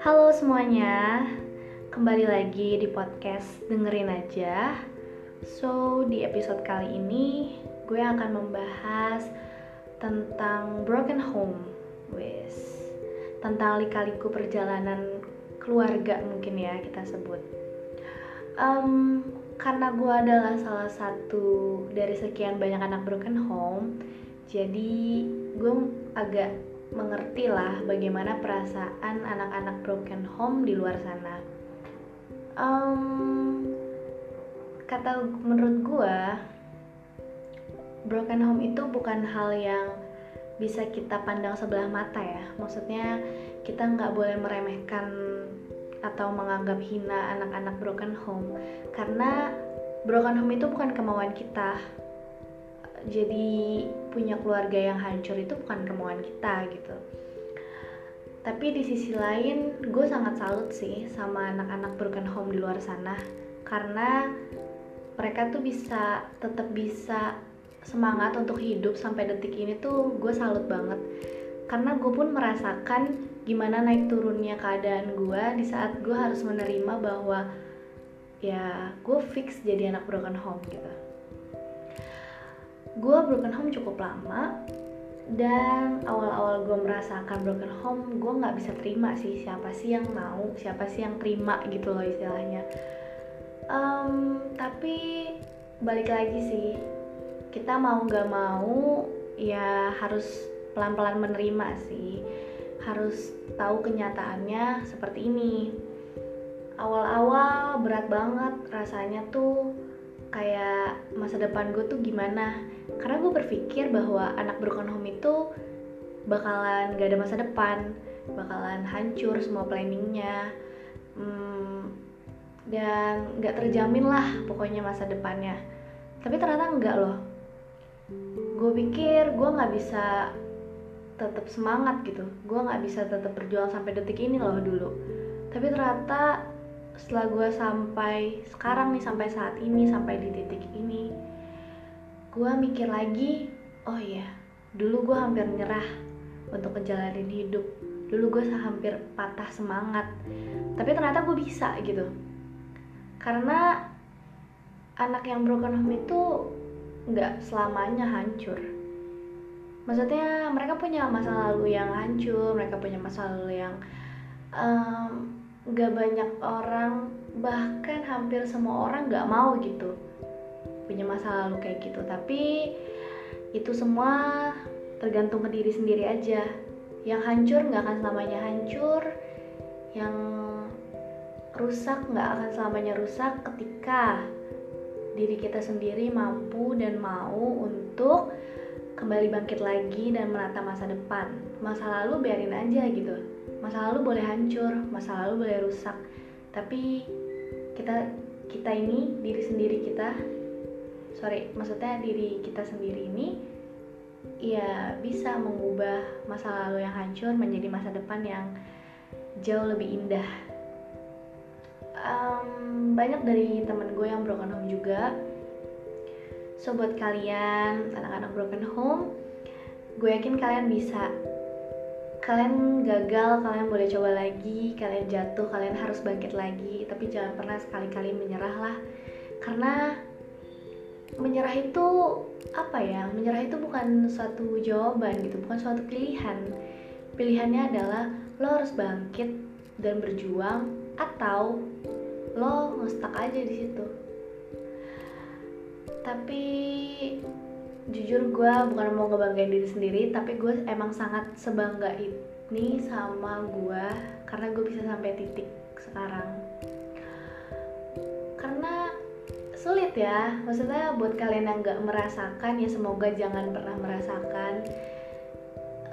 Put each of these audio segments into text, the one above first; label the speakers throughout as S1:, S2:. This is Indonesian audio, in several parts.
S1: Halo semuanya, kembali lagi di podcast Dengerin Aja. So, di episode kali ini gue akan membahas tentang broken home, wes, tentang lika-liku perjalanan keluarga mungkin ya kita sebut. Um, karena gue adalah salah satu dari sekian banyak anak broken home, jadi gue agak mengerti lah bagaimana perasaan anak-anak broken home di luar sana. Um, kata menurut gue, broken home itu bukan hal yang bisa kita pandang sebelah mata ya. Maksudnya kita nggak boleh meremehkan atau menganggap hina anak-anak broken home karena broken home itu bukan kemauan kita jadi punya keluarga yang hancur itu bukan kemauan kita gitu. Tapi di sisi lain gue sangat salut sih sama anak-anak broken home di luar sana. Karena mereka tuh bisa tetap bisa semangat untuk hidup sampai detik ini tuh gue salut banget. Karena gue pun merasakan gimana naik turunnya keadaan gue di saat gue harus menerima bahwa ya gue fix jadi anak broken home gitu gue broken home cukup lama dan awal-awal gue merasakan broken home gue nggak bisa terima sih siapa sih yang mau siapa sih yang terima gitu loh istilahnya. Um, tapi balik lagi sih kita mau nggak mau ya harus pelan-pelan menerima sih. Harus tahu kenyataannya seperti ini. Awal-awal berat banget rasanya tuh kayak masa depan gue tuh gimana? Karena gue berpikir bahwa anak broken home itu bakalan gak ada masa depan bakalan hancur semua planningnya hmm, dan gak terjamin lah pokoknya masa depannya. Tapi ternyata enggak loh. Gue pikir gue nggak bisa tetap semangat gitu. Gue nggak bisa tetap berjuang sampai detik ini loh dulu. Tapi ternyata setelah gue sampai sekarang nih sampai saat ini sampai di titik ini gue mikir lagi oh iya dulu gue hampir nyerah untuk ngejalanin hidup. Dulu gue hampir patah semangat. Tapi ternyata gue bisa gitu. Karena anak yang broken home itu nggak selamanya hancur. Maksudnya mereka punya masa lalu yang hancur mereka punya masa lalu yang um, gak banyak orang bahkan hampir semua orang gak mau gitu punya masa lalu kayak gitu. Tapi itu semua tergantung ke diri sendiri aja. Yang hancur nggak akan selamanya hancur yang rusak nggak akan selamanya rusak ketika diri kita sendiri mampu dan mau untuk kembali bangkit lagi dan menata masa depan. Masa lalu biarin aja gitu masa lalu boleh hancur masa lalu boleh rusak. Tapi kita kita ini diri sendiri kita sorry maksudnya diri kita sendiri ini ya bisa mengubah masa lalu yang hancur menjadi masa depan yang jauh lebih indah. Um, banyak dari temen gue yang broken home juga. So buat kalian anak-anak broken home gue yakin kalian bisa kalian gagal, kalian boleh coba lagi, kalian jatuh, kalian harus bangkit lagi, tapi jangan pernah sekali-kali menyerah lah. Karena menyerah itu apa ya? Menyerah itu bukan suatu jawaban gitu, bukan suatu pilihan. Pilihannya adalah lo harus bangkit dan berjuang atau lo ngestak aja di situ. Tapi jujur gue bukan mau ngebanggain diri sendiri tapi gue emang sangat sebangga ini sama gue karena gue bisa sampai titik sekarang. Karena sulit ya maksudnya buat kalian yang nggak merasakan ya semoga jangan pernah merasakan.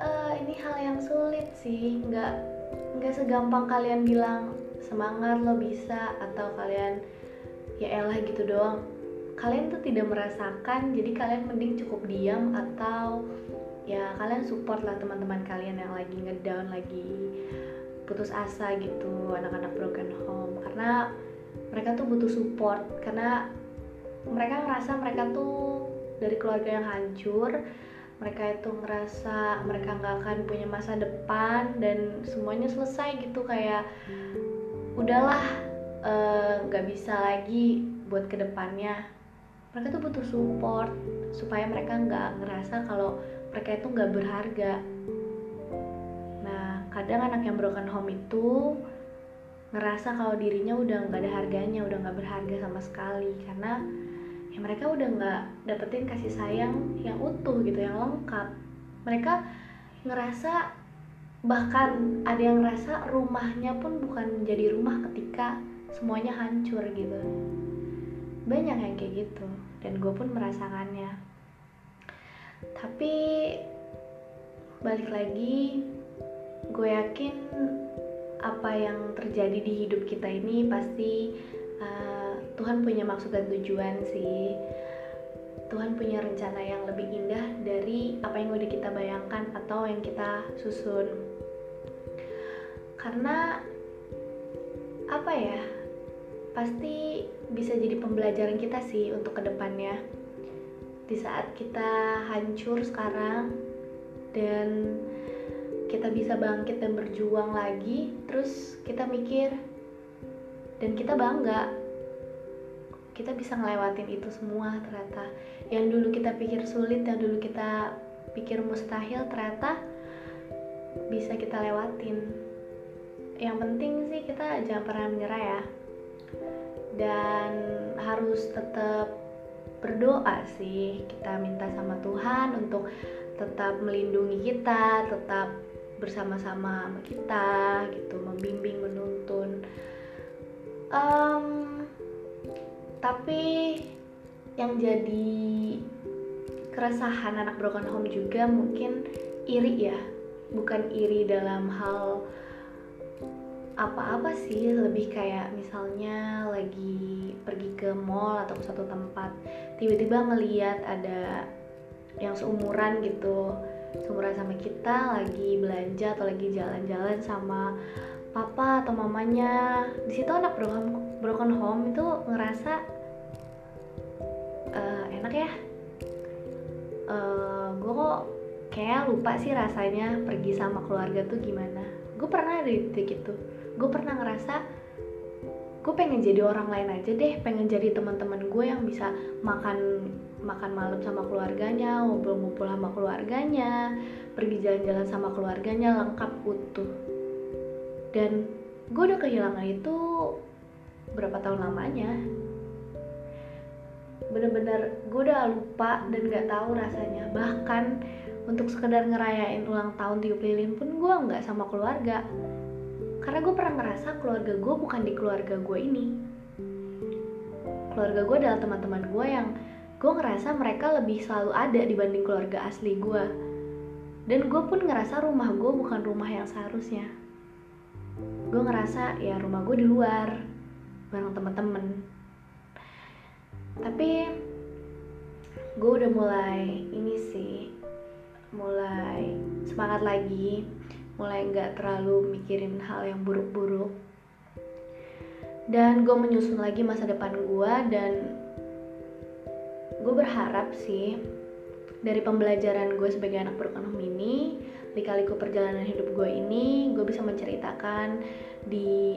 S1: Uh, ini hal yang sulit sih nggak nggak segampang kalian bilang semangat lo bisa atau kalian ya elah gitu doang kalian tuh tidak merasakan jadi kalian mending cukup diam atau ya kalian support lah teman-teman kalian yang lagi ngedown lagi putus asa gitu anak-anak broken home. Karena mereka tuh butuh support karena mereka ngerasa mereka tuh dari keluarga yang hancur mereka itu ngerasa mereka nggak akan punya masa depan dan semuanya selesai gitu kayak udahlah eh, nggak uh, bisa lagi buat ke depannya mereka tuh butuh support supaya mereka nggak ngerasa kalau mereka itu nggak berharga. Nah kadang anak yang broken home itu ngerasa kalau dirinya udah nggak ada harganya udah nggak berharga sama sekali. Karena ya mereka udah nggak dapetin kasih sayang yang utuh gitu yang lengkap. Mereka ngerasa bahkan ada yang ngerasa rumahnya pun bukan menjadi rumah ketika semuanya hancur gitu banyak yang kayak gitu dan gue pun merasakannya. Tapi balik lagi gue yakin apa yang terjadi di hidup kita ini pasti uh, Tuhan punya maksud dan tujuan sih. Tuhan punya rencana yang lebih indah dari apa yang udah kita bayangkan atau yang kita susun. Karena apa ya pasti bisa jadi pembelajaran kita sih untuk ke depannya. Di saat kita hancur sekarang dan kita bisa bangkit dan berjuang lagi terus kita mikir dan kita bangga kita bisa ngelewatin itu semua ternyata. Yang dulu kita pikir sulit yang dulu kita pikir mustahil ternyata bisa kita lewatin. Yang penting sih kita jangan pernah menyerah ya dan harus tetap berdoa sih kita minta sama Tuhan untuk tetap melindungi kita tetap bersama-sama sama kita gitu membimbing menuntun. Um, tapi yang jadi keresahan anak broken home juga mungkin iri ya bukan iri dalam hal apa-apa sih lebih kayak misalnya lagi pergi ke mall atau ke suatu tempat tiba-tiba ngeliat ada yang seumuran gitu seumuran sama kita lagi belanja atau lagi jalan-jalan sama papa atau mamanya. Di situ anak broken broken home itu ngerasa uh, enak ya. Uh, eh, gue kok kayak lupa sih rasanya pergi sama keluarga tuh gimana gue pernah ada di titik itu gue pernah ngerasa gue pengen jadi orang lain aja deh pengen jadi teman-teman gue yang bisa makan makan malam sama keluarganya, ngumpul-ngumpul sama keluarganya, pergi jalan-jalan sama keluarganya lengkap utuh. Dan gue udah kehilangan itu berapa tahun lamanya. Bener-bener gue udah lupa dan gak tahu rasanya. Bahkan untuk sekedar ngerayain ulang tahun tiup lilin pun gue nggak sama keluarga. Karena gue pernah ngerasa keluarga gue bukan di keluarga gue ini. Keluarga gue adalah teman-teman gue yang gue ngerasa mereka lebih selalu ada dibanding keluarga asli gue dan gue pun ngerasa rumah gue bukan rumah yang seharusnya gue ngerasa ya rumah gue di luar bareng temen-temen tapi gue udah mulai ini sih mulai semangat lagi mulai nggak terlalu mikirin hal yang buruk-buruk. Dan gue menyusun lagi masa depan gue dan gue berharap sih dari pembelajaran gue sebagai anak berokonom ini lika-liku perjalanan hidup gue ini gue bisa menceritakan di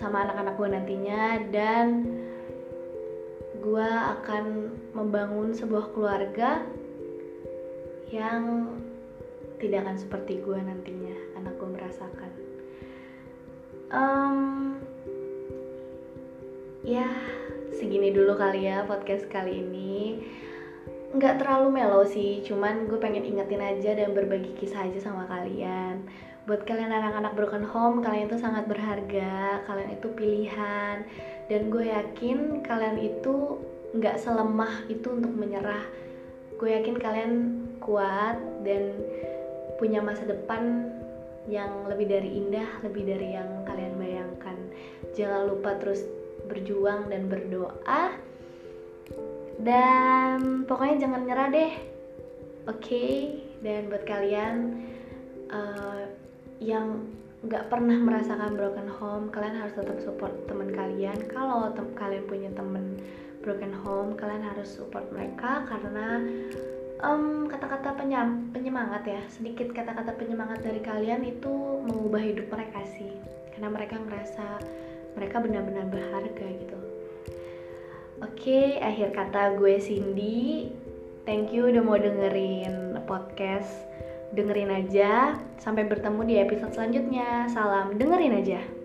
S1: sama anak-anak gue nantinya dan gue akan membangun sebuah keluarga yang tidak akan seperti gue nantinya anak gue merasakan. Um, ya segini dulu kali ya podcast kali ini. Nggak terlalu melo sih cuman gue pengen ingetin aja dan berbagi kisah aja sama kalian buat kalian anak-anak broken home kalian itu sangat berharga. Kalian itu pilihan. Dan gue yakin kalian itu nggak selemah itu untuk menyerah. Gue yakin kalian kuat dan punya masa depan yang lebih dari indah lebih dari yang kalian bayangkan. Jangan lupa terus berjuang dan berdoa. Dan pokoknya jangan nyerah deh. Oke? Okay? dan buat kalian uh, yang nggak pernah merasakan broken home kalian harus tetap support teman kalian. Kalau te kalian punya temen broken home kalian harus support mereka karena kata-kata penyam, penyemangat ya. Sedikit kata-kata penyemangat dari kalian itu mengubah hidup mereka sih. Karena mereka ngerasa mereka benar-benar berharga gitu. Oke akhir kata gue Cindy. Thank you udah mau dengerin podcast dengerin aja sampai bertemu di episode selanjutnya. Salam dengerin aja